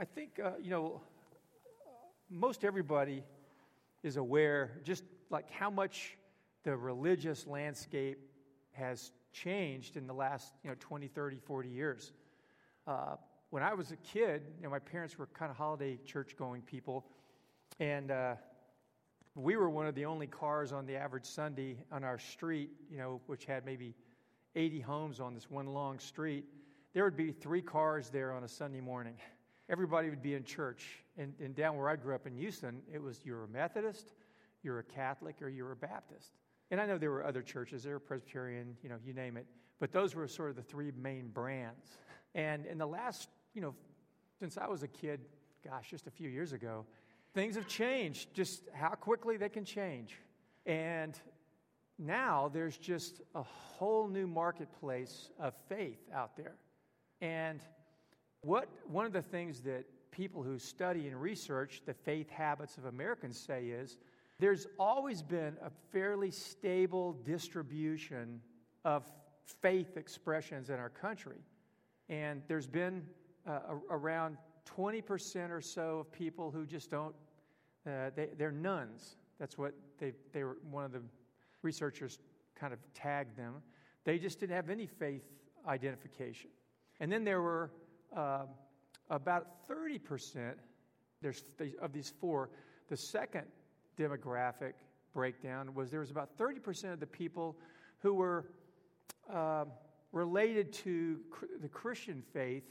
I think, uh, you know, most everybody is aware just like how much the religious landscape has changed in the last, you know, 20, 30, 40 years. Uh, when I was a kid, you know, my parents were kind of holiday church going people, and uh, we were one of the only cars on the average Sunday on our street, you know, which had maybe 80 homes on this one long street. There would be three cars there on a Sunday morning. Everybody would be in church. And, and down where I grew up in Houston, it was you're a Methodist, you're a Catholic, or you're a Baptist. And I know there were other churches, there were Presbyterian, you know, you name it. But those were sort of the three main brands. And in the last, you know, since I was a kid, gosh, just a few years ago, things have changed, just how quickly they can change. And now there's just a whole new marketplace of faith out there. And what one of the things that people who study and research the faith habits of Americans say is there's always been a fairly stable distribution of faith expressions in our country. And there's been uh, around 20% or so of people who just don't, uh, they, they're nones. That's what they, they were, one of the researchers kind of tagged them. They just didn't have any faith identification. And then there were uh, about 30% there's, of these four. The second demographic breakdown was there was about 30% of the people who were uh, related to cr- the Christian faith,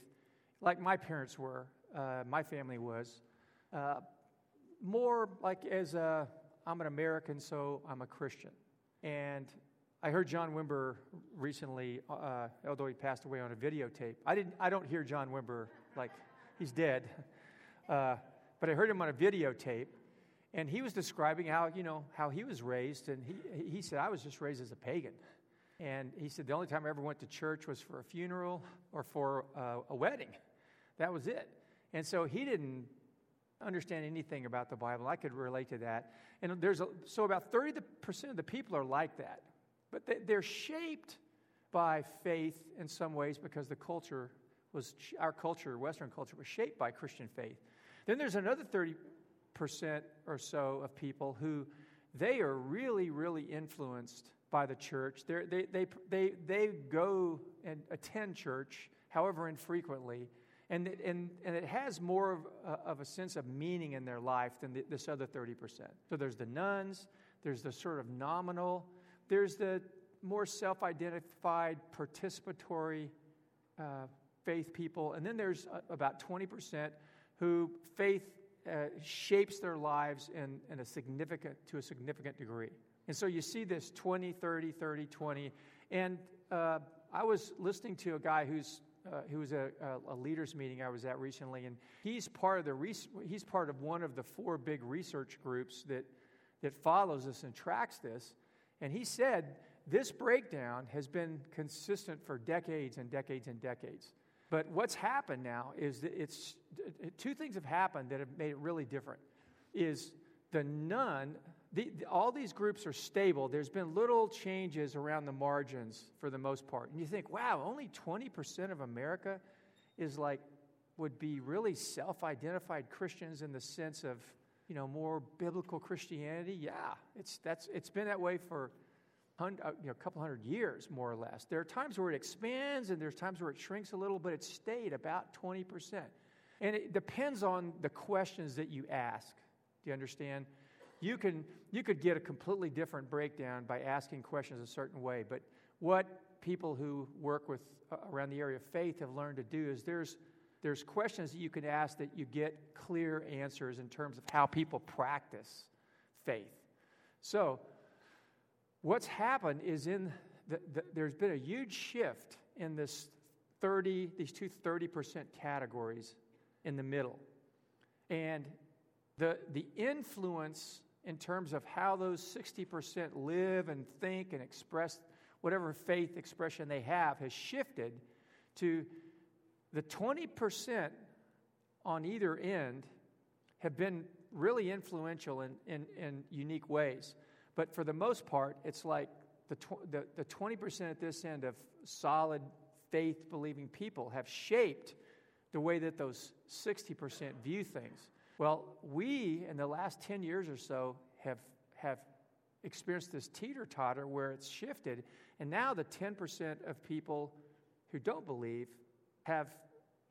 like my parents were, uh, my family was, uh, more like as a, I'm an American, so I'm a Christian. And I heard John Wimber recently, uh, although he passed away on a videotape. I, didn't, I don't hear John Wimber like he's dead, uh, but I heard him on a videotape, and he was describing how, you know, how he was raised, and he, he said, I was just raised as a pagan. And he said, the only time I ever went to church was for a funeral or for uh, a wedding. That was it. And so he didn't understand anything about the Bible. I could relate to that. And there's a, so about 30% of the people are like that. But they're shaped by faith in some ways because the culture was, our culture, Western culture, was shaped by Christian faith. Then there's another 30% or so of people who they are really, really influenced by the church. They, they, they, they go and attend church, however infrequently, and it, and, and it has more of a, of a sense of meaning in their life than the, this other 30%. So there's the nones, there's the sort of nominal, there's the more self identified, participatory uh, faith people. And then there's uh, about 20% who faith uh, shapes their lives in, in a significant, to a significant degree. And so you see this 20, 30, 30, 20. And uh, I was listening to a guy who's uh, who was a, a, leaders meeting I was at recently, and he's part of the res- he's part of one of the four big research groups that that follows this and tracks this. And he said this breakdown has been consistent for decades and decades and decades. But what's happened now is that it's two things have happened that have made it really different. Is the none, the, the, all these groups are stable. There's been little changes around the margins for the most part. And you think, wow, only 20% of America is like, would be really self identified Christians in the sense of, you know, more biblical Christianity. Yeah, it's, that's, it's been that way for hundred, uh, you know, a couple hundred years, more or less. There are times where it expands and there's times where it shrinks a little, but it's stayed about 20%. And it depends on the questions that you ask. Do you understand? You, can, you could get a completely different breakdown by asking questions a certain way, but what people who work with uh, around the area of faith have learned to do is there's there's questions that you can ask that you get clear answers in terms of how people practice faith. So, what's happened is in the, the, there's been a huge shift in this 30 these two 30% categories in the middle and the, the influence in terms of how those 60% live and think and express whatever faith expression they have has shifted to the 20% on either end have been really influential in, in, in unique ways. But for the most part, it's like the, tw- the, the 20% at this end of solid faith believing people have shaped the way that those 60% view things. Well, we, in the last 10 years or so, have, have experienced this teeter totter where it's shifted. And now the 10% of people who don't believe have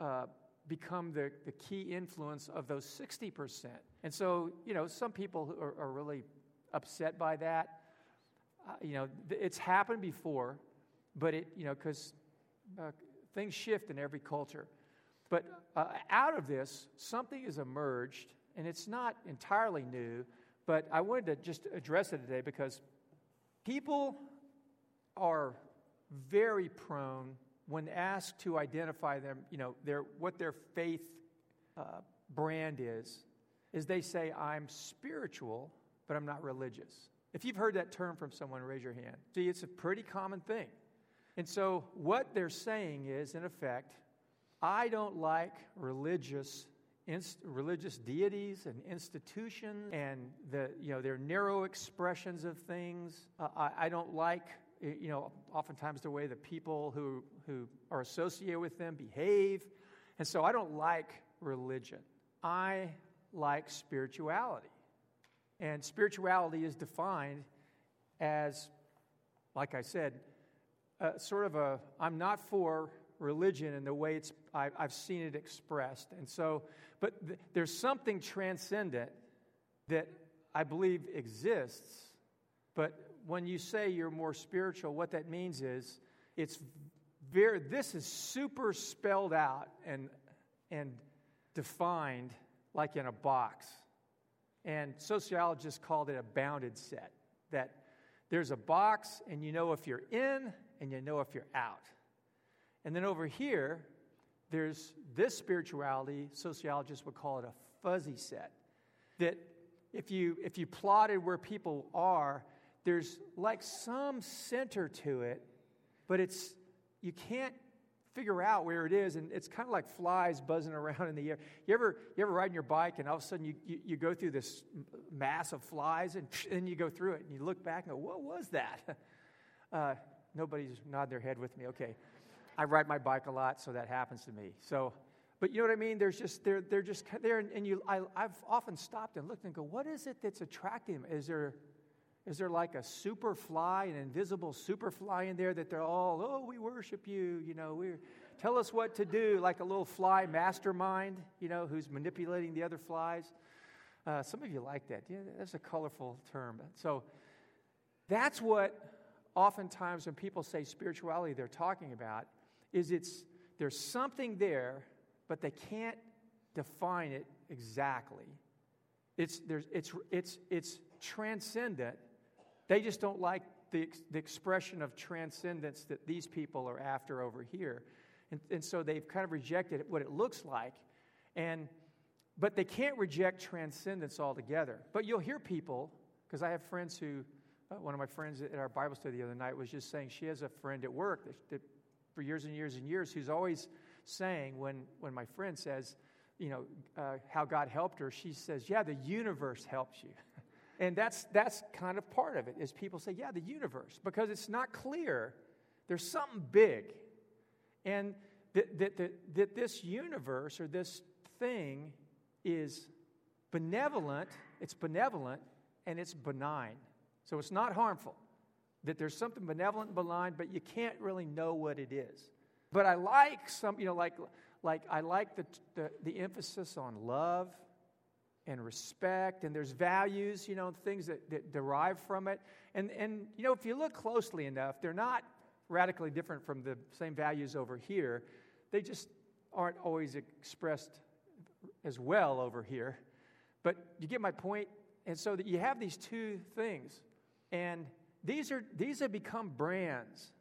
uh, become the, the key influence of those 60%. And so, you know, some people are, are really upset by that. Uh, you know, th- it's happened before, but it, you know, because uh, things shift in every culture. But uh, out of this, something has emerged, and it's not entirely new, but I wanted to just address it today because people are very prone when asked to identify them, you know, their, what their faith uh, brand is, is they say, I'm spiritual, but I'm not religious. If you've heard that term from someone, raise your hand. See, it's a pretty common thing. And so, what they're saying is, in effect, I don't like religious inst- religious deities and institutions and the you know their narrow expressions of things. Uh, I, I don't like you know oftentimes the way the people who who are associated with them behave, and so I don't like religion. I like spirituality, and spirituality is defined as, like I said, uh, sort of a I'm not for religion in the way it's I, have seen it expressed, and so, but th- there's something transcendent that I believe exists. But when you say you're more spiritual, what that means is it's very. This is super spelled out and and defined like in a box, and sociologists called it a bounded set. That there's a box, and you know if you're in and you know if you're out. And then over here, there's this spirituality, sociologists would call it a fuzzy set. That if you, if you plotted where people are, there's like some center to it, but it's, you can't figure out where it is, and it's kind of like flies buzzing around in the air. You ever, you ever ride your bike, and all of a sudden you, you, you go through this mass of flies, and then you go through it, and you look back and go, what was that? Uh, nobody's nodding their head with me. Okay. I ride my bike a lot, so that happens to me. So, but you know what I mean? There's just, they're, they're just there, and you, I, I've often stopped and looked and go, what is it that's attracting them? Is there, is there like a super fly, an invisible super fly in there that they're all, oh, we worship you, you know, we're, tell us what to do, like a little fly mastermind, you know, who's manipulating the other flies. Uh, some of you like that. Yeah, that's a colorful term. So that's what oftentimes when people say spirituality, they're talking about is it's there's something there, but they can't define it exactly. It's, there's, it's, it's, it's transcendent. They just don't like the, the expression of transcendence that these people are after over here. And, and so they've kind of rejected what it looks like. And, but they can't reject transcendence altogether. But you'll hear people, because I have friends who, uh, one of my friends at our Bible study the other night was just saying she has a friend at work that, that for years and years and years who's always saying, when, when my friend says, you know, uh, how God helped her, she says, yeah, the universe helps you. and that's, that's kind of part of it, is people say, yeah, the universe, because it's not clear. There's something big. And that, that, that, that this universe or this thing is benevolent, it's benevolent, and it's benign. So it's not harmful that there's something benevolent and benign, but you can't really know what it is. But I like some, you know, like, like I like the, the, the emphasis on love and respect, and there's values, you know, things that, that derive from it. And, and, you know, if you look closely enough, they're not radically different from the same values over here. They just aren't always expressed as well over here. But you get my point? And so that you have these two things. And these, are, these have become brands.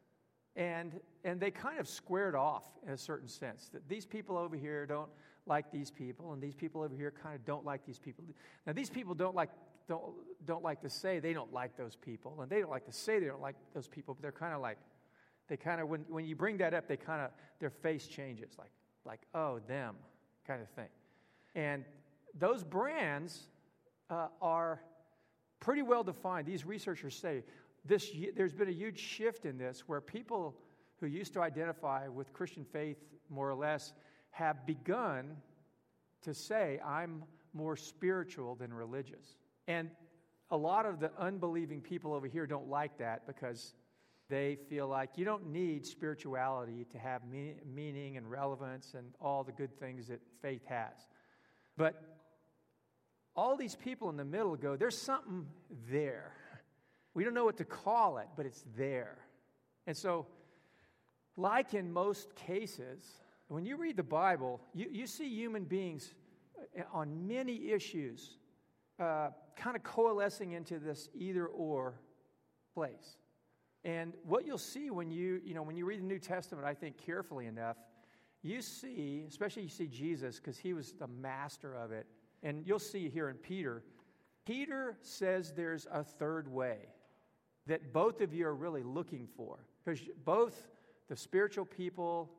And, and they kind of squared off in a certain sense that these people over here don't like these people, and these people over here kind of don't like these people. Now, these people don't like, don't, don't like to say they don't like those people, and they don't like to say they don't like those people, but they're kind of like, they kind of, when, when you bring that up, they kind of, their face changes, like, like, oh, them kind of thing. And those brands uh, are pretty well defined. These researchers say this, there's been a huge shift in this where people who used to identify with Christian faith more or less have begun to say, I'm more spiritual than religious. And a lot of the unbelieving people over here don't like that because they feel like you don't need spirituality to have meaning and relevance and all the good things that faith has. But all these people in the middle go, there's something there. We don't know what to call it, but it's there. And so, like in most cases, when you read the Bible, you, you see human beings uh, on many issues uh, kind of coalescing into this either or place. And what you'll see when you, you know, when you read the New Testament, I think carefully enough, you see, especially you see Jesus, because he was the master of it. And you'll see here in Peter, Peter says there's a third way that both of you are really looking for. Because both the spiritual people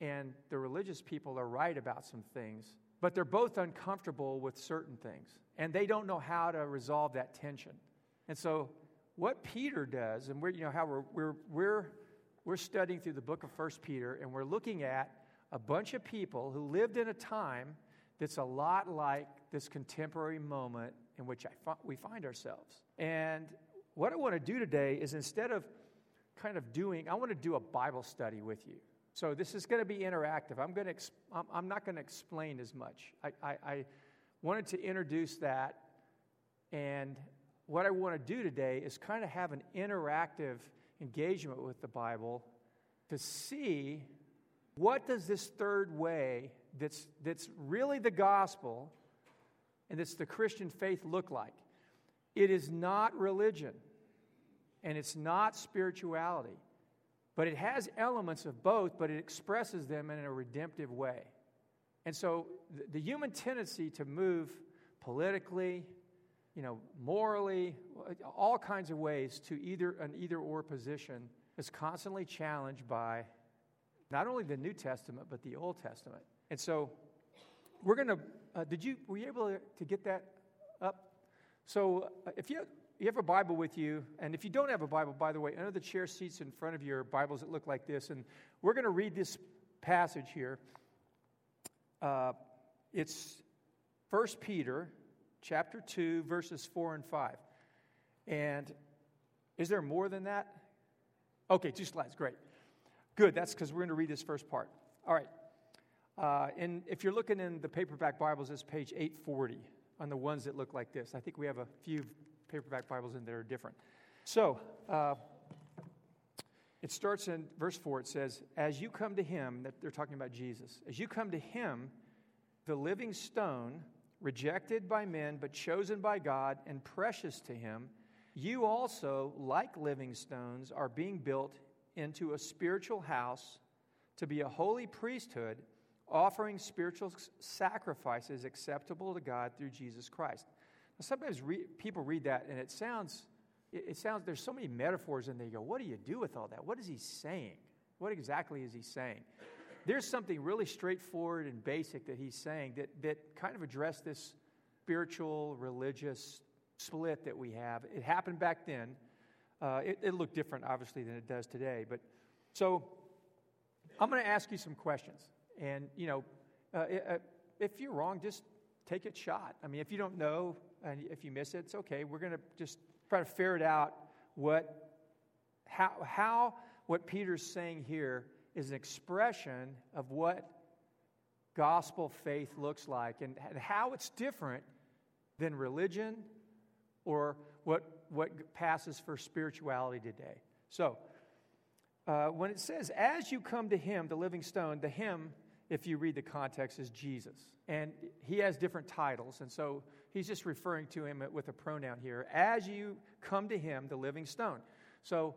and the religious people are right about some things, but they're both uncomfortable with certain things. And they don't know how to resolve that tension. And so what Peter does, and we're, you know, how we're, we're, we're, we're studying through the book of First Peter, and we're looking at a bunch of people who lived in a time that's a lot like this contemporary moment in which fi- we find ourselves. And what I want to do today is instead of kind of doing, I want to do a Bible study with you. So this is going to be interactive. I'm, going to exp- I'm, not going to explain as much. I, I, I wanted to introduce that and what I want to do today is kind of have an interactive engagement with the Bible to see what does this third way that's, that's really the gospel and that's the Christian faith look like. It is not religion and it's not spirituality, but it has elements of both, but it expresses them in a redemptive way. And so the, human tendency to move politically, you know, morally, all kinds of ways to either an either or position is constantly challenged by not only the New Testament but the Old Testament. And so we're going to. Uh, did you were you able to get that up? So uh, if you you have a Bible with you, and if you don't have a Bible, by the way, under the chair seats in front of you are Bibles that look like this, and we're going to read this passage here. Uh, it's First Peter chapter 2, verses 4 and 5. And is there more than that? Okay, two slides, great. Good, that's because we're going to read this first part. All right. Uh, and if you're looking in the paperback Bibles, it's page 840 on the ones that look like this. I think we have a few paperback Bibles in there are different. So, uh, it starts in verse 4. It says, As you come to him, that they're talking about Jesus, as you come to him, the living stone, rejected by men, but chosen by God and precious to Him, you also, like living stones, are being built into a spiritual house to be a holy priesthood, offering spiritual sacrifices acceptable to God through Jesus Christ. Sometimes re- people read that and it sounds, it, it sounds, there's so many metaphors and they go, what do you do with all that? What is he saying? What exactly is he saying? there's something really straightforward and basic that he's saying that, that kind of addressed this spiritual, religious split that we have. It happened back then. Uh, it, it looked different, obviously, than it does today. But so I'm going to ask you some questions. And, you know, uh, uh, if you're wrong, just take a shot. I mean, if you don't know and if you miss it, it's okay. We're going to just try to ferret out what, how, how what Peter's saying here is an expression of what gospel faith looks like and how it's different than religion or what, what passes for spirituality today. So, uh, when it says, as you come to him, the living stone, the him, if you read the context, is Jesus. And he has different titles. And so he's just referring to him with a pronoun here. As you come to him, the living stone. So,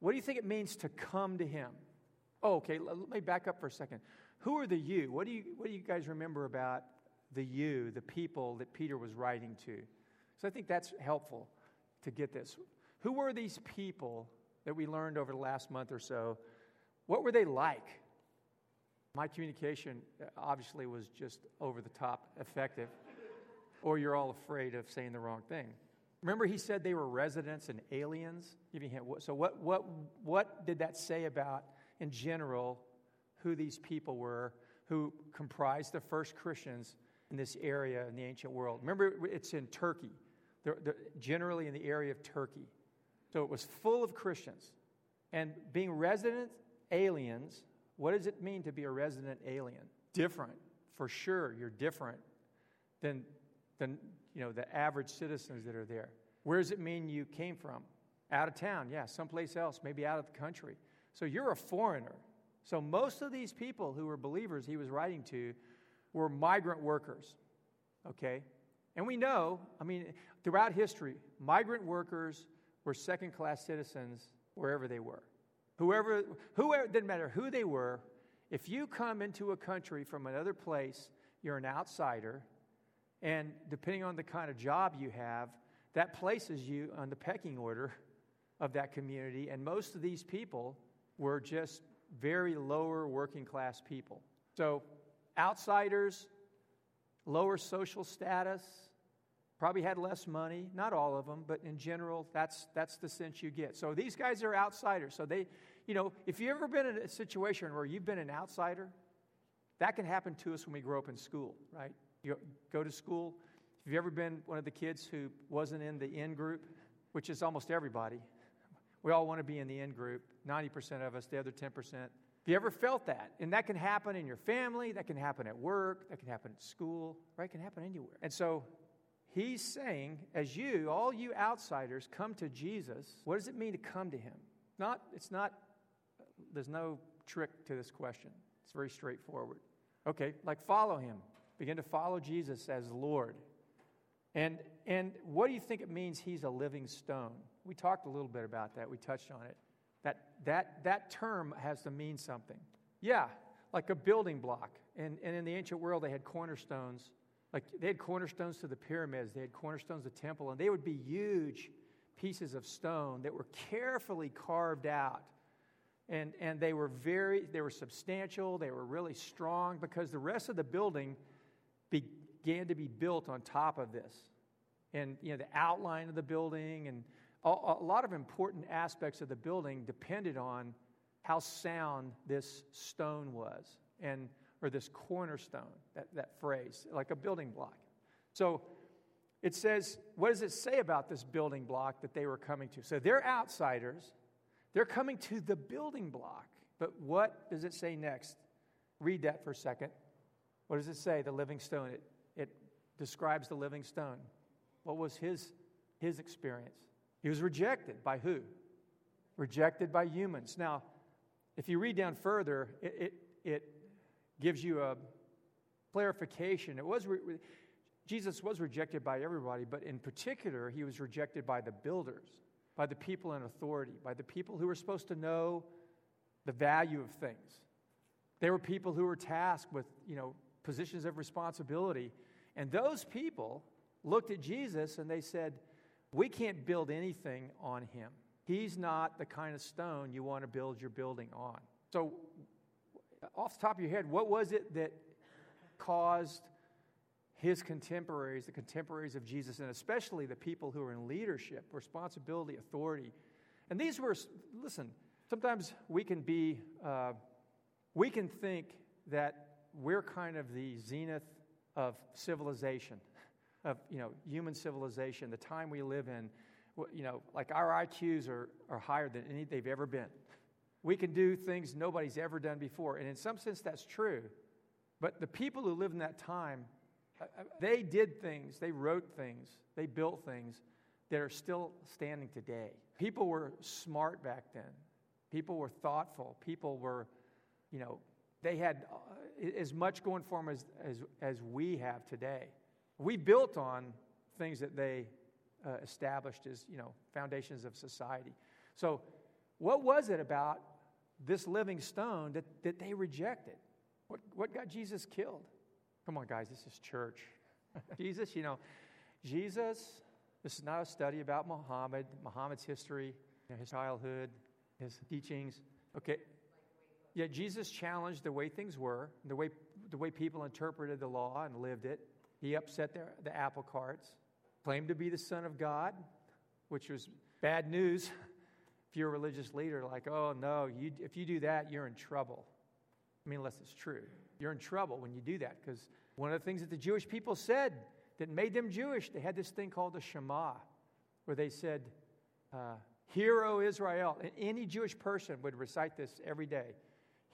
what do you think it means to come to him? Oh, okay. Let me back up for a second. Who are the you? What do you, what do you guys remember about the you, the people that Peter was writing to? So I think that's helpful to get this. Who were these people that we learned over the last month or so? What were they like? My communication uh, obviously was just over the top effective, or you're all afraid of saying the wrong thing. Remember, he said they were residents and aliens? Give me hand. So, what, what, what did that say about in general who these people were who comprised the first Christians in this area in the ancient world. Remember, it's in Turkey, they're, they're generally in the area of Turkey. So it was full of Christians. And being resident aliens, what does it mean to be a resident alien? Different, for sure, you're different than, than you know, the average citizens that are there. Where does it mean you came from? Out of town, yeah, someplace else, maybe out of the country. So you're a foreigner. So most of these people who were believers he was writing to were migrant workers, okay? And we know, I mean, throughout history, migrant workers were second class citizens wherever they were. Whoever, whoever, didn't matter who they were, if you come into a country from another place, you're an outsider, and depending on the kind of job you have, that places you on the pecking order of that community. And most of these people were just very lower working class people. So, outsiders, lower social status, probably had less money. Not all of them, but in general, that's, that's the sense you get. So, these guys are outsiders. So, they, you know, if you've ever been in a situation where you've been an outsider, that can happen to us when we grow up in school, right? You go to school. If you've ever been one of the kids who wasn't in the in group, which is almost everybody, we all want to be in the in group, 90% of us, the other 10%. Have you ever felt that? And that can happen in your family, that can happen at work, that can happen at school, right? It can happen anywhere. And so he's saying, as you, all you outsiders, come to Jesus, what does it mean to come to him? Not, it's not, there's no trick to this question. It's very straightforward. Okay, like follow him. Begin to follow Jesus as Lord. And, and what do you think it means he's a living stone? We talked a little bit about that. We touched on it. That, that, that term has to mean something. Yeah, like a building block. And, and in the ancient world, they had cornerstones. Like they had cornerstones to the pyramids, they had cornerstones to the temple, and they would be huge pieces of stone that were carefully carved out. And, and they were very, they were substantial, they were really strong because the rest of the building began to be built on top of this. And, you know, the outline of the building and a, a lot of important aspects of the building depended on how sound this stone was and or this cornerstone that, that phrase like a building block. So it says what does it say about this building block that they were coming to? So they're outsiders. They're coming to the building block. But what does it say next? Read that for a second. What does it say the living stone? It, describes the living stone what was his his experience he was rejected by who? Rejected by humans. Now, if you read down further, it, it, it gives you a clarification. It was re- Jesus was rejected by everybody, but in particular, he was rejected by the builders, by the people in authority, by the people who were supposed to know the value of things. They were people who were tasked with, you know, positions of responsibility. And those people looked at Jesus and they said, we can't build anything on him. He's not the kind of stone you want to build your building on. So, off the top of your head, what was it that caused his contemporaries, the contemporaries of Jesus, and especially the people who are in leadership, responsibility, authority? And these were, listen, sometimes we can be, uh, we can think that we're kind of the zenith of civilization of you know human civilization, the time we live in, you know, like our IQs are, are higher than any they've ever been. We can do things nobody's ever done before, and in some sense that's true. But the people who lived in that time, uh, uh, they did things, they wrote things, they built things that are still standing today. People were smart back then. People were thoughtful. People were, you know, they had uh, as much going for them as, as, as we have today. We built on things that they uh, established as, you know, foundations of society. So, what was it about this living stone that, that they rejected? What, what got Jesus killed? Come on, guys, this is church. Jesus, you know, Jesus, this is not a study about Muhammad, Muhammad's history, you know, his childhood, his teachings. Okay. Yeah, Jesus challenged the way things were, the way, the way people interpreted the law and lived it. He upset their, the apple carts, claimed to be the Son of God, which was bad news if you're a religious leader. Like, oh no, you, if you do that, you're in trouble. I mean, unless it's true. You're in trouble when you do that because one of the things that the Jewish people said that made them Jewish, they had this thing called the Shema, where they said, uh, Hear, O Israel. And any Jewish person would recite this every day.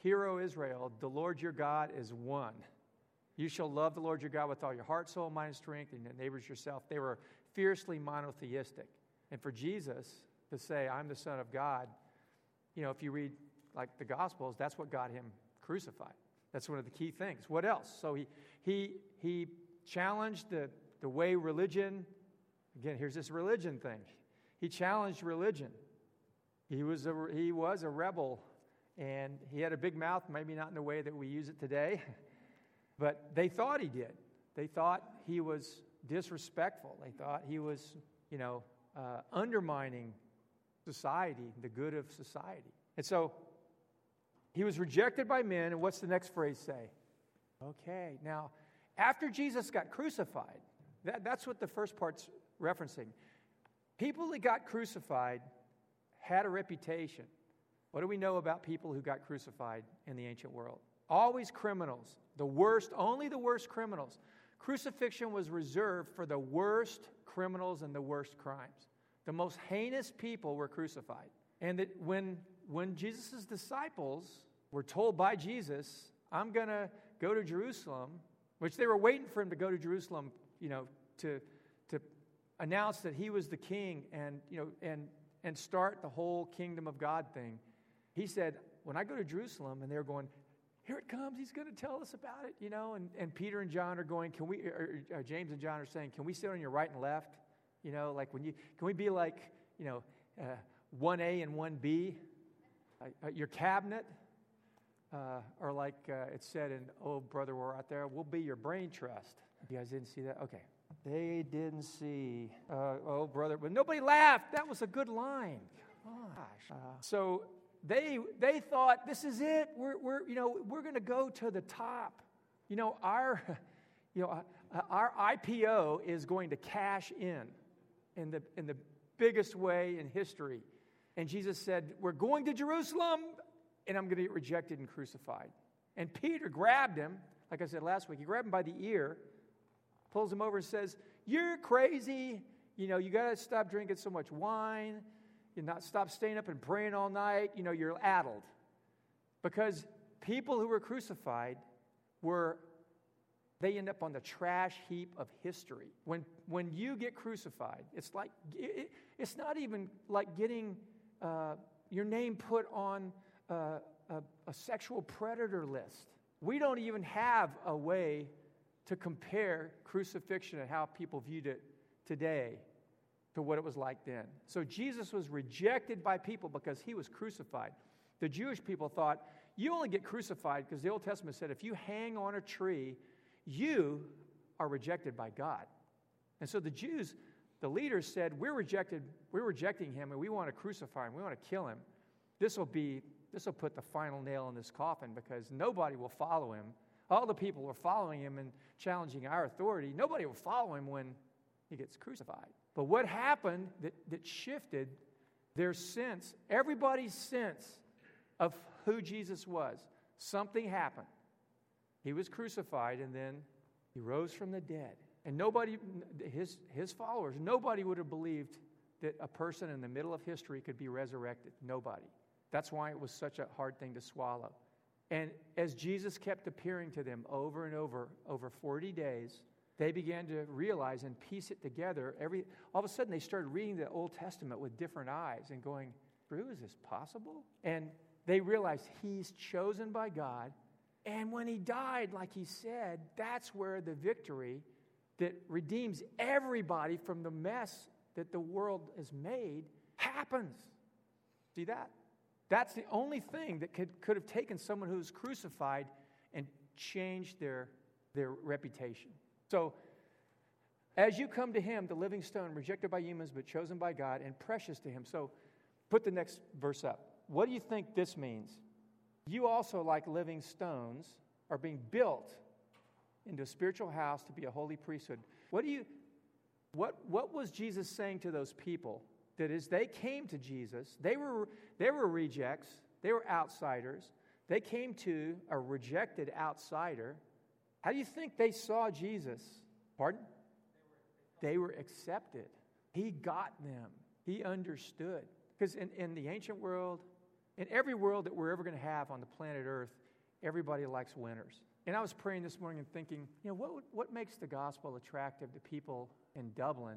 Hear, O Israel, the Lord your God is one. You shall love the Lord your God with all your heart, soul, mind, and strength, and your neighbors yourself. They were fiercely monotheistic. And for Jesus to say, I'm the Son of God, you know, if you read like the Gospels, that's what got him crucified. That's one of the key things. What else? So he, he, he challenged the, the way religion, again, here's this religion thing. He challenged religion. He was a, he was a rebel, and he had a big mouth, maybe not in the way that we use it today, but they thought he did. They thought he was disrespectful. They thought he was, you know, uh, undermining society, the good of society. And so he was rejected by men, and what's the next phrase say? Okay, now, after Jesus got crucified, that, that's what the first part's referencing. People that got crucified had a reputation. What do we know about people who got crucified in the ancient world? Always criminals, the worst, only the worst criminals. Crucifixion was reserved for the worst criminals and the worst crimes. The most heinous people were crucified. And that when, when Jesus' disciples were told by Jesus, I'm going to go to Jerusalem, which they were waiting for him to go to Jerusalem, you know, to, to announce that he was the king and, you know, and, and start the whole kingdom of God thing. He said, When I go to Jerusalem, and they're going, here it comes. He's going to tell us about it, you know. And, and Peter and John are going, can we, or, or James and John are saying, can we sit on your right and left? You know, like when you, can we be like, you know, uh, 1A and 1B? Uh, uh, your cabinet? Uh, or like uh, it said in Oh Brother We're Out There, we'll be your brain trust. You guys didn't see that? Okay. They didn't see. Uh, oh, brother. But nobody laughed. That was a good line. Gosh. so they, they thought, this is it. We're, we're, you know, we're going to go to the top. You know, our, you know, uh, our IPO is going to cash in in the, in the biggest way in history. And Jesus said, We're going to Jerusalem, and I'm going to get rejected and crucified. And Peter grabbed him, like I said last week, he grabbed him by the ear, pulls him over, and says, You're crazy. You know, you got to stop drinking so much wine you not stop staying up and praying all night, you know, you're addled. Because people who were crucified were they end up on the trash heap of history. When, when you get crucified, it's like, it, it's not even like getting uh, your name put on a, a sexual predator list. We don't even have a way to compare crucifixion and how people viewed it today to what it was like then. So Jesus was rejected by people because he was crucified. The Jewish people thought, you only get crucified because the Old Testament said if you hang on a tree, you are rejected by God. And so the Jews, the leaders said, We're rejected, we're rejecting him and we want to crucify him, we want to kill him. This will be this will put the final nail in this coffin because nobody will follow him. All the people were following him and challenging our authority. Nobody will follow him when he gets crucified. But what happened that, that shifted their sense, everybody's sense of who Jesus was? Something happened. He was crucified and then he rose from the dead. And nobody, his, his followers, nobody would have believed that a person in the middle of history could be resurrected. Nobody. That's why it was such a hard thing to swallow. And as Jesus kept appearing to them over and over, over 40 days, they began to realize and piece it together. Every, all of a sudden, they started reading the Old Testament with different eyes and going, True, is this possible? And they realized he's chosen by God. And when he died, like he said, that's where the victory that redeems everybody from the mess that the world has made happens. See that? That's the only thing that could, could have taken someone who was crucified and changed their, their reputation. So, as you come to Him, the living stone, rejected by humans but chosen by God and precious to Him. So, put the next verse up. What do you think this means? You also, like living stones, are being built into a spiritual house to be a holy priesthood. What do you what what was Jesus saying to those people that as they came to Jesus, they were they were rejects, they were outsiders. They came to a rejected outsider. How do you think they saw Jesus? Pardon? They were accepted. He got them, He understood. Because in, in the ancient world, in every world that we're ever going to have on the planet Earth, everybody likes winners. And I was praying this morning and thinking, you know, what, what makes the gospel attractive to people in Dublin?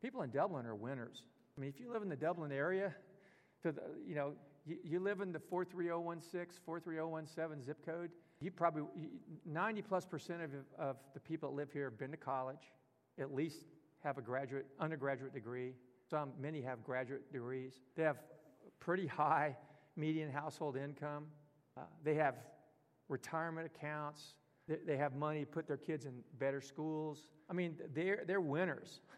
People in Dublin are winners. I mean, if you live in the Dublin area, to the, you know, you, you live in the 43016, 43017 zip code, you probably, 90 plus percent of, of the people that live here have been to college, at least have a graduate, undergraduate degree. Some, many have graduate degrees. They have pretty high median household income. Uh, they have retirement accounts. They, they have money to put their kids in better schools. I mean, they're, they're winners.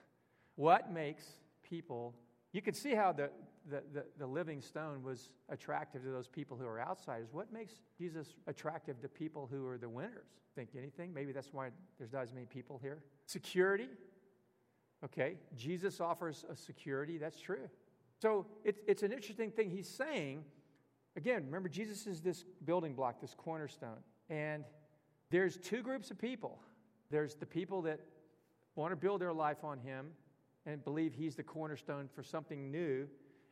What makes people, you can see how the, the, the, the, living stone was attractive to those people who are outsiders. What makes Jesus attractive to people who are the winners? Think anything? Maybe that's why there's not as many people here. Security. Okay, Jesus offers a security. That's true. So it's, it's an interesting thing he's saying. Again, remember, Jesus is this building block, this cornerstone. And there's two groups of people there's the people that want to build their life on him and believe he's the cornerstone for something new.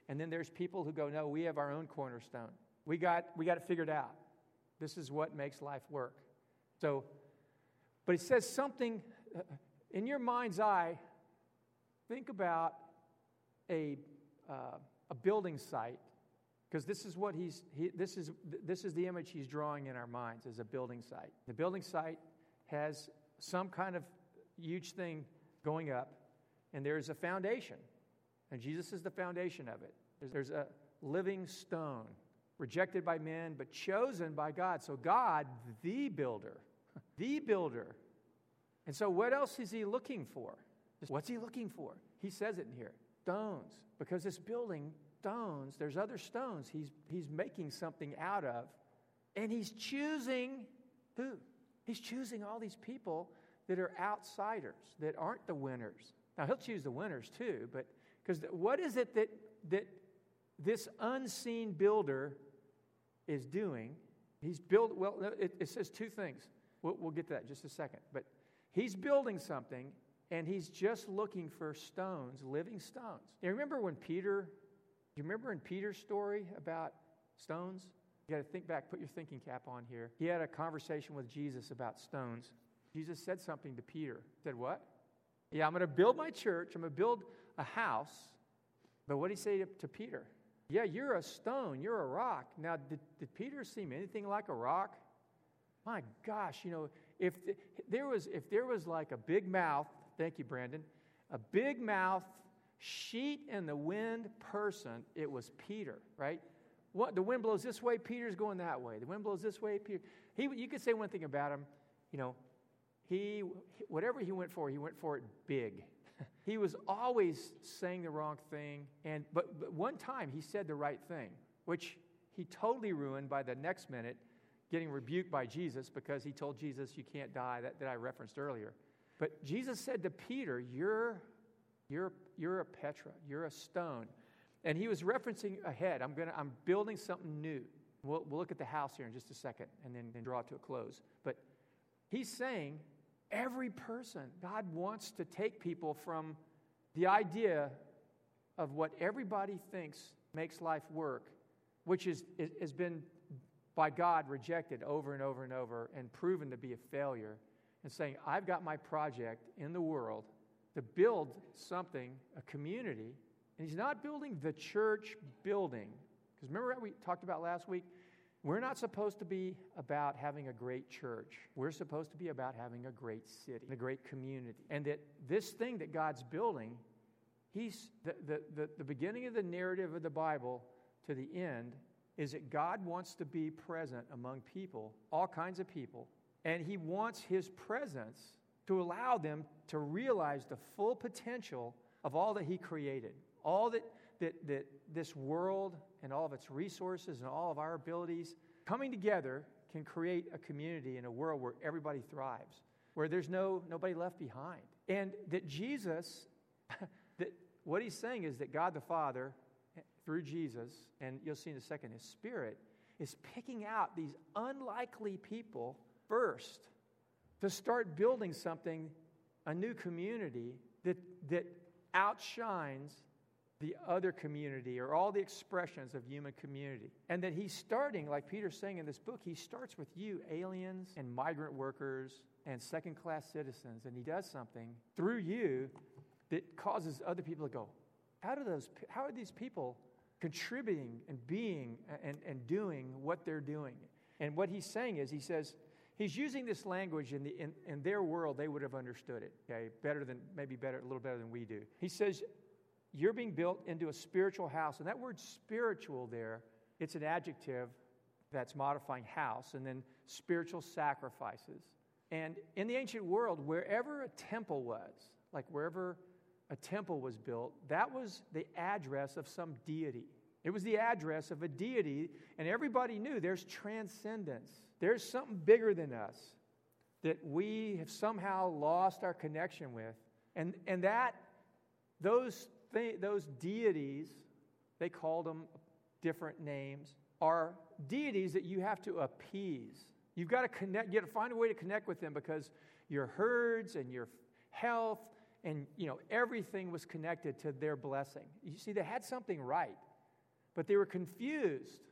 And then there's people who go, no, we have our own cornerstone. We got, we got it figured out. This is what makes life work. So, but it says something uh, in your mind's eye, think about a uh, a building site because this is what he's he, this is this is the image he's drawing in our minds as a building site the building site has some kind of huge thing going up and there's a foundation and jesus is the foundation of it there's, a living stone rejected by men but chosen by god so god the builder the builder and so what else is he looking for what's he looking for he says it in here stones because this building, stones, there's other stones he's, he's making something out of. And he's choosing who? He's choosing all these people that are outsiders, that aren't the winners. Now, he'll choose the winners too, but because what is it that, that this unseen builder is doing? He's built, well, it, it says two things. We'll, we'll get to that in just a second. But he's building something and he's just looking for stones, living stones. You remember when Peter, you remember in Peter's story about stones? You got to think back, put your thinking cap on here. He had a conversation with Jesus about stones. Jesus said something to Peter. Said, What? Yeah, I'm going to build my church, I'm going to build a house. But what did he say to, to Peter? Yeah, you're a stone, you're a rock. Now, did, did Peter seem anything like a rock? My gosh, you know, if there was if there was like a big mouth Thank you, Brandon. A big mouth, sheet in the wind person, it was Peter, right? What, the wind blows this way, Peter's going that way. The wind blows this way, Peter. He, you could say one thing about him, you know, he, whatever he went for, he went for it big. He was always saying the wrong thing. And, but, but one time he said the right thing, which he totally ruined by the next minute getting rebuked by Jesus because he told Jesus, You can't die, that, that I referenced earlier. But Jesus said to Peter, You're, you're, you're a Petra, you're a stone. And he was referencing ahead. I'm, gonna, I'm building something new. We'll, we'll look at the house here in just a second and then, then draw it to a close. But he's saying every person, God wants to take people from the idea of what everybody thinks makes life work, which is, is, has been by God rejected over and over and over and proven to be a failure and saying, I've got my project in the world to build something, a community. And he's not building the church building. Because remember what we talked about last week? We're not supposed to be about having a great church. We're supposed to be about having a great city, a great community. And that this thing that God's building, he's the, the, the, the beginning of the narrative of the Bible to the end is that God wants to be present among people, all kinds of people, and He wants His presence to allow them to realize the full potential of all that He created, all that, that, that this world and all of its resources and all of our abilities coming together can create a community in a world where everybody thrives, where there's no, nobody left behind. And that Jesus, that what he's saying is that God the Father, through Jesus, and you'll see in a second, his Spirit, is picking out these unlikely people first to start building something, a new community that, that outshines the other community or all the expressions of human community. And that he's starting, like Peter's saying in this book, he starts with you, aliens and migrant workers and second class citizens. And he does something through you that causes other people to go, how, do those, how are these people contributing and being and, and doing what they're doing? And what he's saying is, he says, he's using this language in, the, in, in their world, they would have understood it, okay, better than, maybe better, a little better than we do. He says, you're being built into a spiritual house. And that word spiritual there, it's an adjective that's modifying house, and then spiritual sacrifices. And in the ancient world, wherever a temple was, like wherever a temple was built, that was the address of some deity. It was the address of a deity, and everybody knew there's transcendence. There's something bigger than us that we have somehow lost our connection with. And, and that, those th- those deities, they called them different names, are deities that you have to appease. You've got to connect, you got to find a way to connect with them because your herds and your health and you know everything was connected to their blessing. You see, they had something right, but they were confused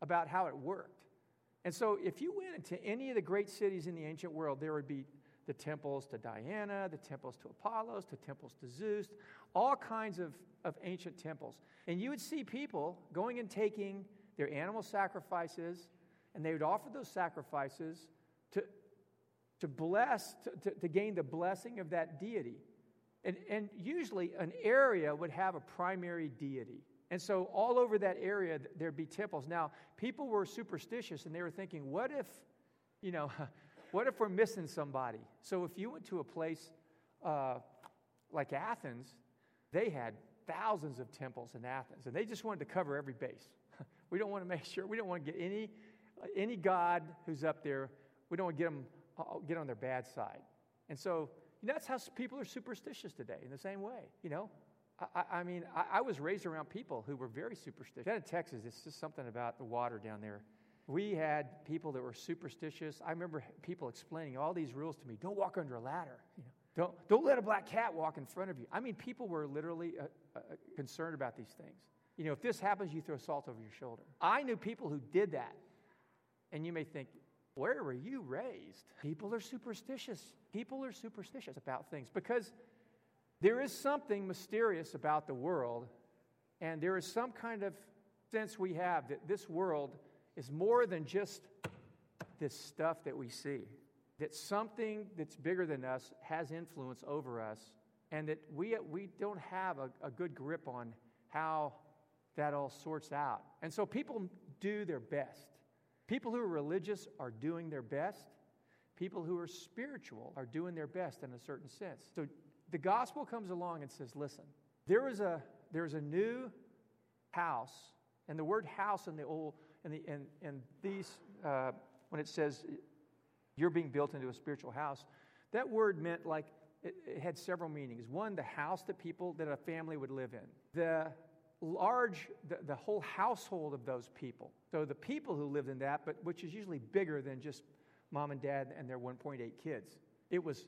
about how it worked. And so, if you went into any of the great cities in the ancient world, there would be the temples to Diana, the temples to Apollos, the temples to Zeus, all kinds of, of ancient temples. And you would see people going and taking their animal sacrifices, and they would offer those sacrifices to, to bless, to, to, to gain the blessing of that deity. And, and usually an area would have a primary deity. And so all over that area, there'd be temples. Now, people were superstitious and they were thinking, what if, you know, what if we're missing somebody? So if you went to a place uh, like Athens, they had thousands of temples in Athens, and they just wanted to cover every base. we don't want to make sure, we don't want to get any, any God who's up there, we don't want to get them uh, get on their bad side. And so you know, that's how people are superstitious today in the same way. You know, I, I mean, I, I, was raised around people who were very superstitious. Down in Texas, it's just something about the water down there. We had people that were superstitious. I remember people explaining all these rules to me. Don't walk under a ladder. You know, don't, don't let a black cat walk in front of you. I mean, people were literally uh, uh, concerned about these things. You know, if this happens, you throw salt over your shoulder. I knew people who did that. And you may think, where were you raised? People are superstitious. People are superstitious about things because there is something mysterious about the world, and there is some kind of sense we have that this world is more than just this stuff that we see. That something that's bigger than us has influence over us, and that we, we don't have a, a good grip on how that all sorts out. And so people do their best. People who are religious are doing their best. People who are spiritual are doing their best in a certain sense. So the gospel comes along and says, listen, there is a, there's a new house, and the word house in the old and, the, and, and these, uh, when it says you're being built into a spiritual house, that word meant like it, it had several meanings. One, the house that people, that a family would live in. The large, the, the whole household of those people. So the people who lived in that, but which is usually bigger than just mom and dad and their 1.8 kids. It was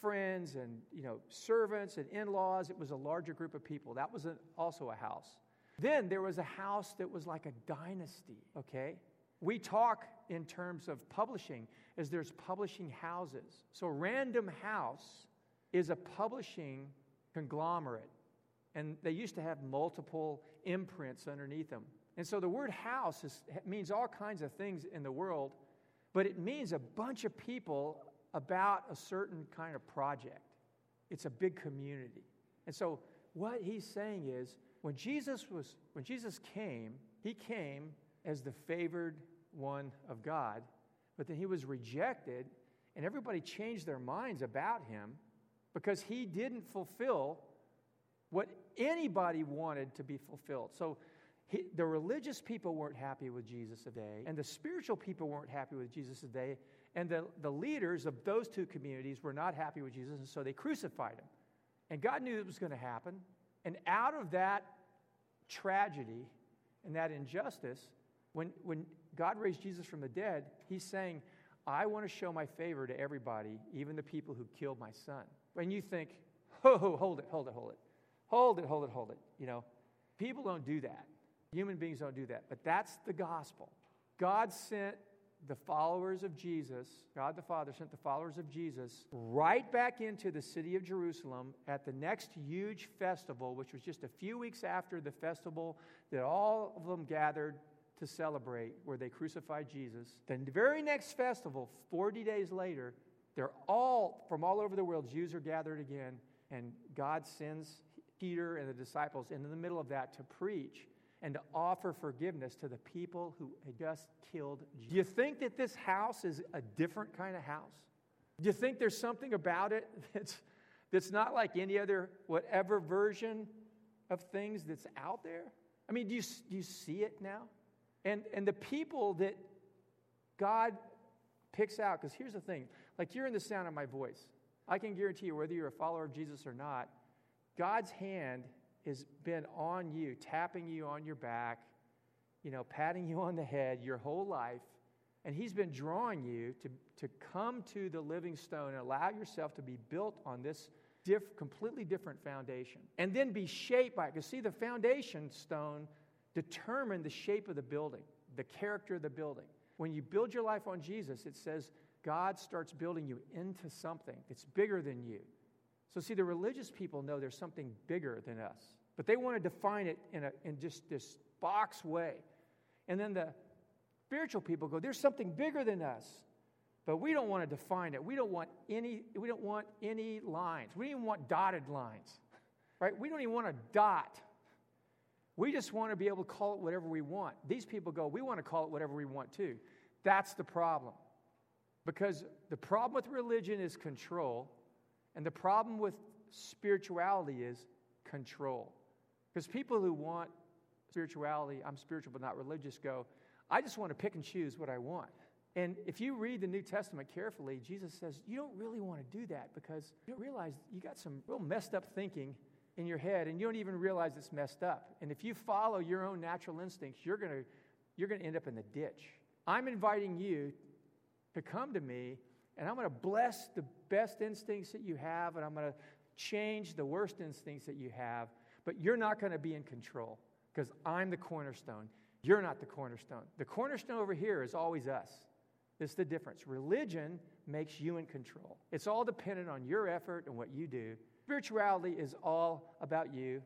friends and you know servants and in-laws. It was a larger group of people. That was an, also a house. Then there was a house that was like a dynasty, okay? We talk in terms of publishing as there's publishing houses. So Random House is a publishing conglomerate. And they used to have multiple imprints underneath them. And so the word house is, means all kinds of things in the world, but it means a bunch of people about a certain kind of project. It's a big community. And so what he's saying is when Jesus was when Jesus came, he came as the favored one of God, but then he was rejected and everybody changed their minds about him because he didn't fulfill what anybody wanted to be fulfilled. So he, the religious people weren't happy with Jesus today, and the spiritual people weren't happy with Jesus today, and the, the leaders of those two communities were not happy with Jesus, and so they crucified him. And God knew it was going to happen, and out of that tragedy and that injustice, when, when God raised Jesus from the dead, he's saying, I want to show my favor to everybody, even the people who killed my son. And you think, oh, hold it, hold it, hold it. Hold it, hold it, hold it. You know, people don't do that. Human beings don't do that. But that's the gospel. God sent the followers of Jesus, God the Father sent the followers of Jesus right back into the city of Jerusalem at the next huge festival, which was just a few weeks after the festival that all of them gathered to celebrate, where they crucified Jesus. Then the very next festival, 40 days later, they're all from all over the world, Jews are gathered again, and God sends Peter and the disciples into the middle of that to preach and to offer forgiveness to the people who had just killed Jesus. Do you think that this house is a different kind of house? Do you think there's something about it that's, that's not like any other, whatever version of things that's out there? I mean, do you, do you see it now? And, and the people that God picks out, because here's the thing like you're in the sound of my voice. I can guarantee you, whether you're a follower of Jesus or not, God's hand has been on you, tapping you on your back, you know, patting you on the head your whole life. And He's been drawing you to, to come to the living stone and allow yourself to be built on this diff, completely different foundation. And then be shaped by it. Because, see, the foundation stone determined the shape of the building, the character of the building. When you build your life on Jesus, it says God starts building you into something that's bigger than you. So, see, the religious people know there's something bigger than us, but they want to define it in, a, in just this box way. And then the spiritual people go, there's something bigger than us, but we don't want to define it. We don't want any, we don't want any lines. We don't even want dotted lines, right? We don't even want a dot. We just want to be able to call it whatever we want. These people go, we want to call it whatever we want too. That's the problem. Because the problem with religion is control, and the problem with spirituality is control. Because people who want spirituality, I'm spiritual but not religious, go, I just want to pick and choose what I want. And if you read the New Testament carefully, Jesus says, You don't really want to do that because you don't realize you got some real messed up thinking in your head and you don't even realize it's messed up. And if you follow your own natural instincts, you're going to you're going to end up in the ditch. I'm inviting you to come to me and I'm going to bless the best instincts that you have, and I'm going to change the worst instincts that you have. But you're not going to be in control because I'm the cornerstone. You're not the cornerstone. The cornerstone over here is always us. It's the difference. Religion makes you in control, it's all dependent on your effort and what you do. Spirituality is all about you,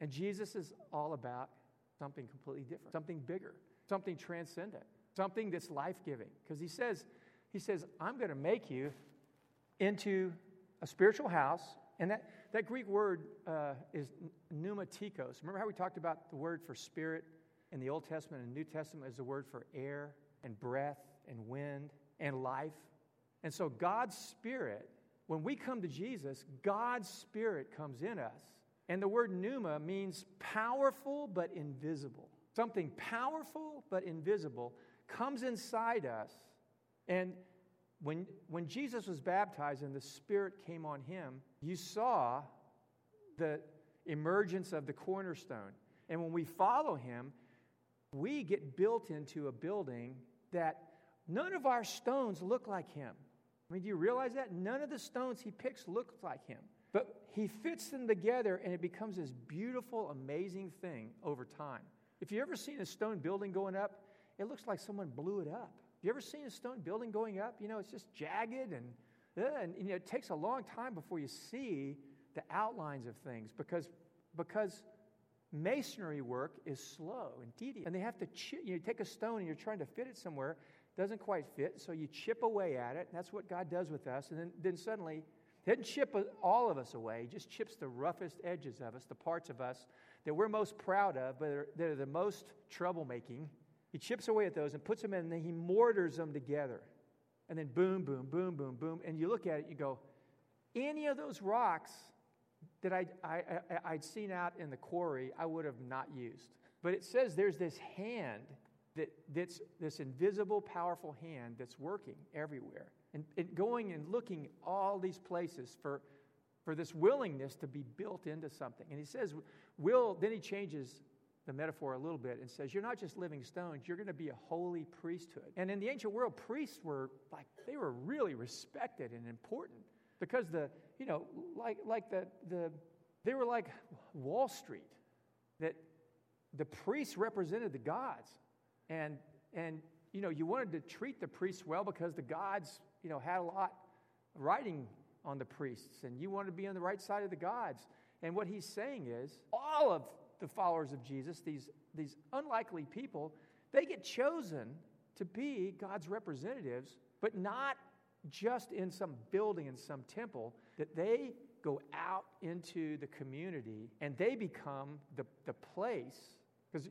and Jesus is all about something completely different, something bigger, something transcendent, something that's life giving. Because he says, he says, I'm going to make you into a spiritual house. And that, that Greek word uh, is pneumatikos. Remember how we talked about the word for spirit in the Old Testament and New Testament is the word for air and breath and wind and life? And so God's spirit, when we come to Jesus, God's spirit comes in us. And the word pneuma means powerful but invisible. Something powerful but invisible comes inside us and when, when Jesus was baptized and the Spirit came on him, you saw the emergence of the cornerstone. And when we follow him, we get built into a building that none of our stones look like him. I mean, do you realize that? None of the stones he picks look like him. But he fits them together and it becomes this beautiful, amazing thing over time. If you've ever seen a stone building going up, it looks like someone blew it up. You ever seen a stone building going up? You know, it's just jagged and, uh, and you know, it takes a long time before you see the outlines of things because, because masonry work is slow and tedious. And they have to, chi- you know, take a stone and you're trying to fit it somewhere, doesn't quite fit, so you chip away at it. that's what God does with us. And then, then suddenly, He doesn't chip all of us away, He just chips the roughest edges of us, the parts of us that we're most proud of, but that are the most troublemaking he chips away at those and puts them in, and then he mortars them together. And then boom, boom, boom, boom, boom. And you look at it, you go, any of those rocks that I'd, I, I, I'd seen out in the quarry, I would have not used. But it says there's this hand that, that's this invisible, powerful hand that's working everywhere and, and going and looking all these places for, for this willingness to be built into something. And he says, will, then he changes the metaphor a little bit and says, You're not just living stones, you're going to be a holy priesthood. And in the ancient world, priests were like, they were really respected and important because the, you know, like, like the, the, they were like Wall Street, that the priests represented the gods. And, and, you know, you wanted to treat the priests well because the gods, you know, had a lot writing on the priests, and you wanted to be on the right side of the gods. And what he's saying is, all of the followers of Jesus, these, these unlikely people, they get chosen to be God's representatives, but not just in some building, in some temple, that they go out into the community and they become the, the place, because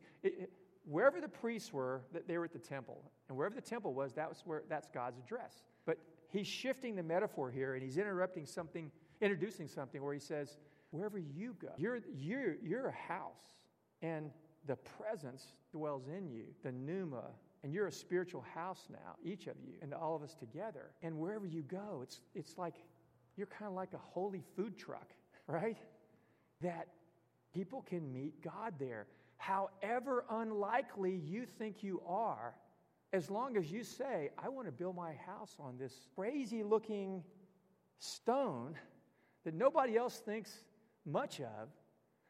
wherever the priests were, they were at the temple. And wherever the temple was, that was where that's God's address. But he's shifting the metaphor here and he's interrupting something, introducing something where he says, wherever you go, you're, you're, you're a house, and the presence dwells in you, the pneuma, and you're a spiritual house now, each of you, and all of us together. And wherever you go, it's, it's like you're kind of like a holy food truck, right? That people can meet God there. However unlikely you think you are, as long as you say, I want to build my house on this crazy looking stone that nobody else thinks much of.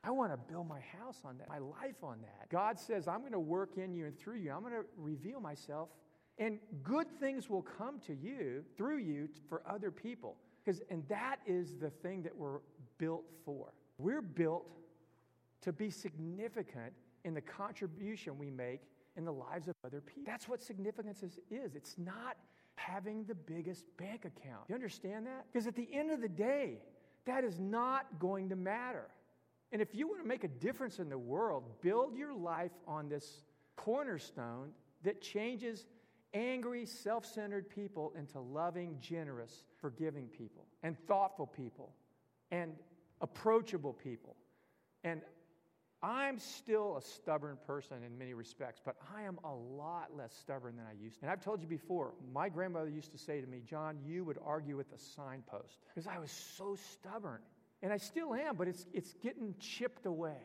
I want to build my house on that, my life on that. God says, I'm going to work in you and through you. I'm going to reveal myself, and good things will come to you through you for other people. Because, and that is the thing that we're built for. We're built to be significant in the contribution we make in the lives of other people. That's what significance is. is. It's not having the biggest bank account. You understand that? Because at the end of the day, that is not going to matter. And if you want to make a difference in the world, build your life on this cornerstone that changes angry, self centered people into loving, generous, forgiving people, and thoughtful people, and approachable people. And I'm still a stubborn person in many respects, but I am a lot less stubborn than I used to. And I've told you before, my grandmother used to say to me, John, you would argue with a signpost because I was so stubborn. And I still am, but it's, it's getting chipped away.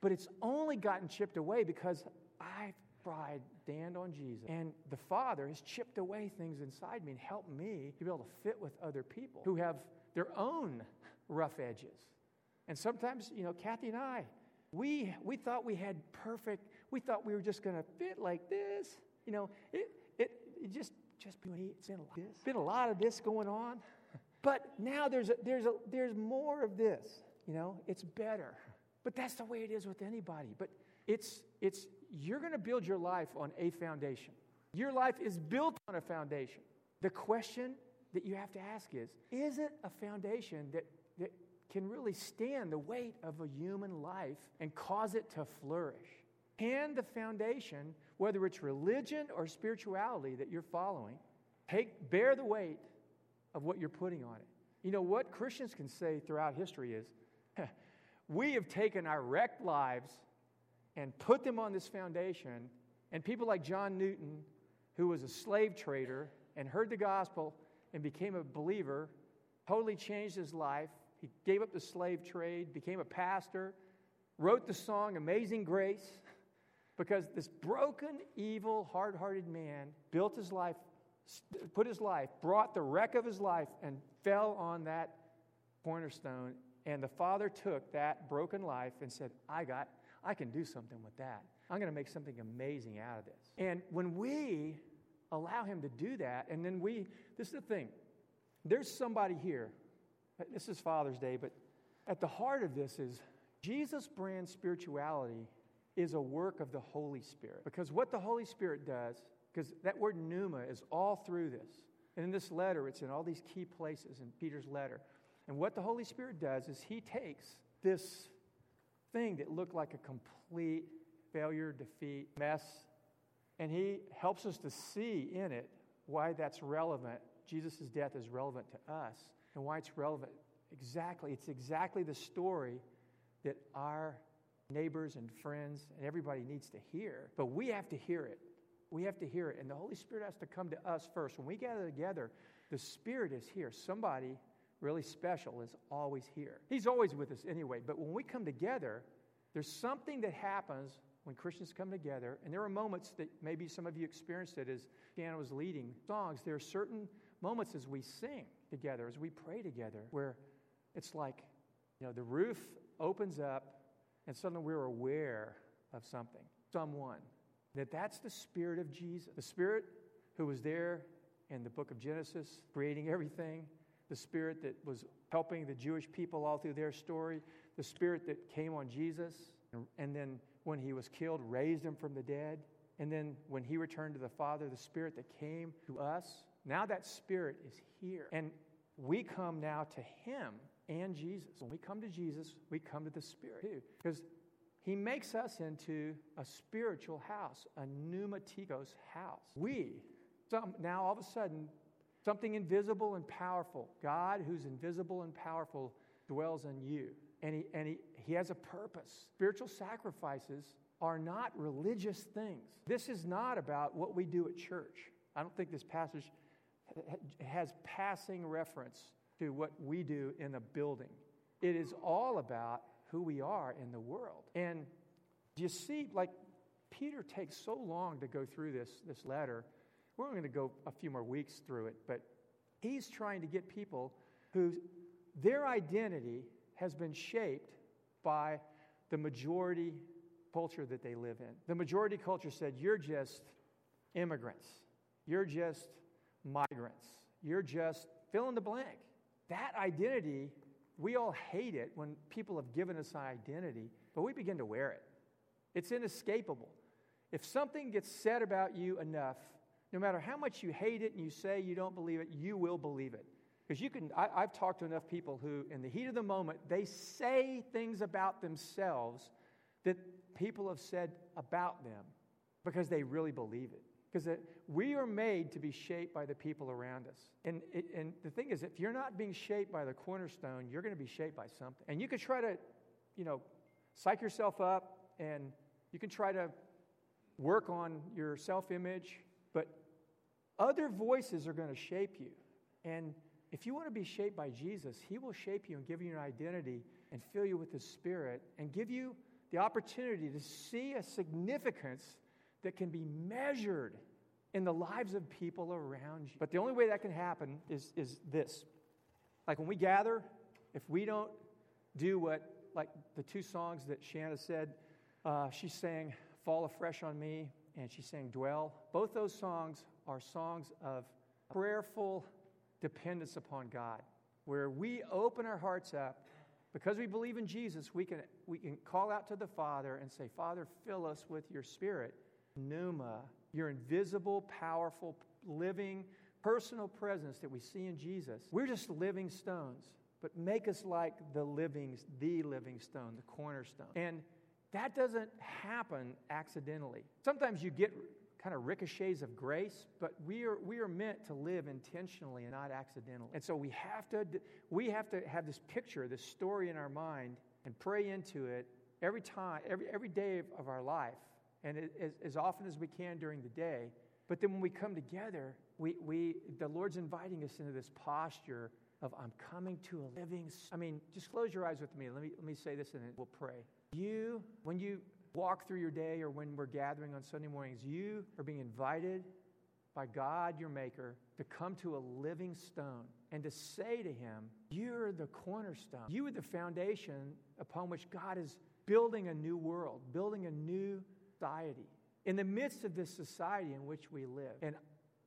But it's only gotten chipped away because I've tried stand on Jesus. And the Father has chipped away things inside me and helped me to be able to fit with other people who have their own rough edges. And sometimes, you know, Kathy and I, we, we thought we had perfect, we thought we were just going to fit like this. You know, it, it, it just, just it's been a, this. been a lot of this going on. But now there's, a, there's, a, there's more of this. You know, it's better. But that's the way it is with anybody. But it's, it's you're going to build your life on a foundation. Your life is built on a foundation. The question that you have to ask is is it a foundation that can really stand the weight of a human life and cause it to flourish. Can the foundation, whether it's religion or spirituality that you're following, take, bear the weight of what you're putting on it? You know, what Christians can say throughout history is we have taken our wrecked lives and put them on this foundation, and people like John Newton, who was a slave trader and heard the gospel and became a believer, totally changed his life, he gave up the slave trade, became a pastor, wrote the song Amazing Grace, because this broken, evil, hard hearted man built his life, put his life, brought the wreck of his life, and fell on that cornerstone. And the father took that broken life and said, I got, I can do something with that. I'm going to make something amazing out of this. And when we allow him to do that, and then we, this is the thing, there's somebody here this is Father's Day, but at the heart of this is Jesus' brand spirituality is a work of the Holy Spirit. Because what the Holy Spirit does, because that word pneuma is all through this. And in this letter, it's in all these key places in Peter's letter. And what the Holy Spirit does is he takes this thing that looked like a complete failure, defeat, mess, and he helps us to see in it why that's relevant. Jesus' death is relevant to us and why it's relevant. Exactly. It's exactly the story that our neighbors and friends and everybody needs to hear. But we have to hear it. We have to hear it. And the Holy Spirit has to come to us first. When we gather together, the Spirit is here. Somebody really special is always here. He's always with us anyway. But when we come together, there's something that happens when Christians come together, and there are moments that maybe some of you experienced it as Shannon was leading songs. There are certain moments as we sing together, as we pray together, where it's like, you know, the roof opens up and suddenly we're aware of something, someone. That that's the Spirit of Jesus. The Spirit who was there in the book of Genesis, creating everything, the Spirit that was helping the Jewish people all through their story, the Spirit that came on Jesus, and then when he was killed, raised him from the dead. And then when he returned to the Father, the Spirit that came to us, now that Spirit is here. And we come now to him and Jesus. When we come to Jesus, we come to the Spirit too. Because he makes us into a spiritual house, a pneumatikos house. We, some, now all of a sudden, something invisible and powerful, God who's invisible and powerful, dwells in you. And he, and he, he has a purpose. Spiritual sacrifices are not religious things. This is not about what we do at church. I don't think this passage has passing reference to what we do in a building. It is all about who we are in the world. And do you see, like Peter takes so long to go through this, this letter. We're going to go a few more weeks through it, but he's trying to get people who their identity has been shaped by the majority culture that they live in. The majority culture said, You're just immigrants, you're just migrants, you're just fill in the blank. That identity, we all hate it when people have given us an identity, but we begin to wear it. It's inescapable. If something gets said about you enough, no matter how much you hate it and you say you don't believe it, you will believe it. Because you can, I, have talked to enough people who, in the heat of the moment, they say things about themselves that people have said about them because they really believe it. Because we are made to be shaped by the people around us. And, and the thing is, if you're not being shaped by the cornerstone, you're going to be shaped by something. And you can try to, you know, psych yourself up and you can try to work on your self image, but other voices are going to shape you. And if you want to be shaped by Jesus, He will shape you and give you an identity and fill you with His Spirit and give you the opportunity to see a significance that can be measured in the lives of people around you. But the only way that can happen is, is this. Like when we gather, if we don't do what, like the two songs that Shanna said, uh, she's saying, Fall Afresh on Me, and she's saying, Dwell. Both those songs are songs of prayerful dependence upon God, where we open our hearts up. Because we believe in Jesus, we can, we can call out to the Father and say, Father, fill us with your Spirit. Pneuma, your invisible, powerful, living, personal presence that we see in Jesus. We're just living stones, but make us like the living, the living stone, the cornerstone. And that doesn't happen accidentally. Sometimes you get kind of ricochets of grace, but we are, we are meant to live intentionally and not accidentally. And so we have to, we have to have this picture, this story in our mind, and pray into it every time, every, every day of our life, and it, as, as often as we can during the day. But then when we come together, we, we, the Lord's inviting us into this posture of I'm coming to a living. I mean, just close your eyes with me. Let me, let me say this and then we'll pray. You, when you walk through your day or when we're gathering on Sunday mornings, you are being invited by God, your Maker, to come to a living stone and to say to Him, You're the cornerstone. You are the foundation upon which God is building a new world, building a new society in the midst of this society in which we live. And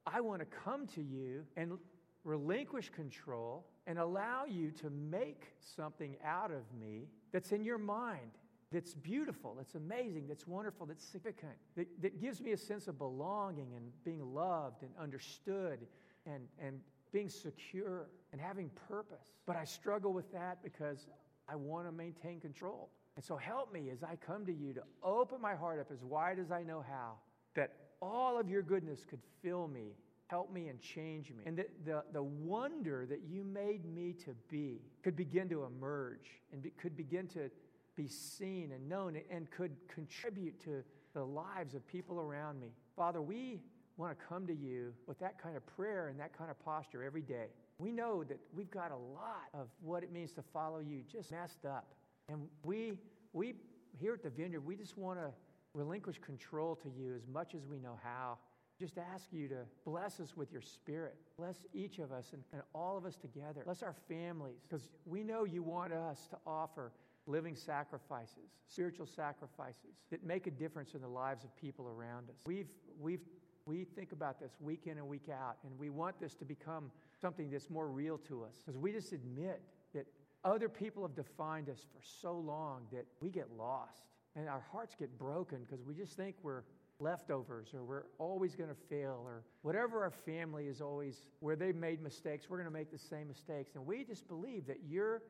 I want to come to you and relinquish control and allow you to make something out of me that's in your mind that's beautiful, that's amazing, that's wonderful, that's significant, that, that gives me a sense of belonging and being loved and understood and, and being secure and having purpose. But I struggle with that because I want to maintain control. And so help me as I come to you to open my heart up as wide as I know how, that all of your goodness could fill me, help me, and change me. And that the, the wonder that you made me to be could begin to emerge and be, could begin to be seen and known and could contribute to the lives of people around me. Father, we want to come to you with that kind of prayer and that kind of posture every day. We know that we've got a lot of what it means to follow you just messed up. And we, we here at the Vineyard, we just want to relinquish control to you as much as we know how. Just ask you to bless us with your spirit. Bless each of us and, and all of us together. Bless our families because we know you want us to offer living sacrifices, spiritual sacrifices that make a difference in the lives of people around us. We've, we've, we think about this week in and week out, and we want this to become something that's more real to us because we just admit other people have defined us for so long that we get lost and our hearts get broken because we just think we're leftovers or we're always going to fail or whatever our family is always where they've made mistakes we're going to make the same mistakes. And we just believe that you're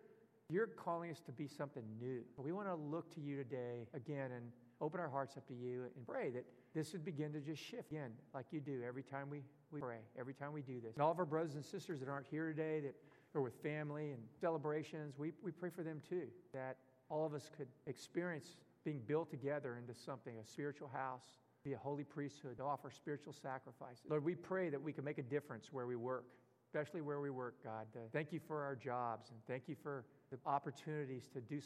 you're calling us to be something new. We want to look to you today again and open our hearts up to you and pray that this would begin to just shift again like you do every time we, we pray every time we do this. And all of our brothers and sisters that aren't here today that are with family and celebrations we, we pray for them too that all of us could experience being built together into something a spiritual house be a holy priesthood, offer spiritual sacrifices. Lord, we pray that we can make a difference where we work, especially where we work, God. Uh, thank you for our jobs and thank you for the opportunities to do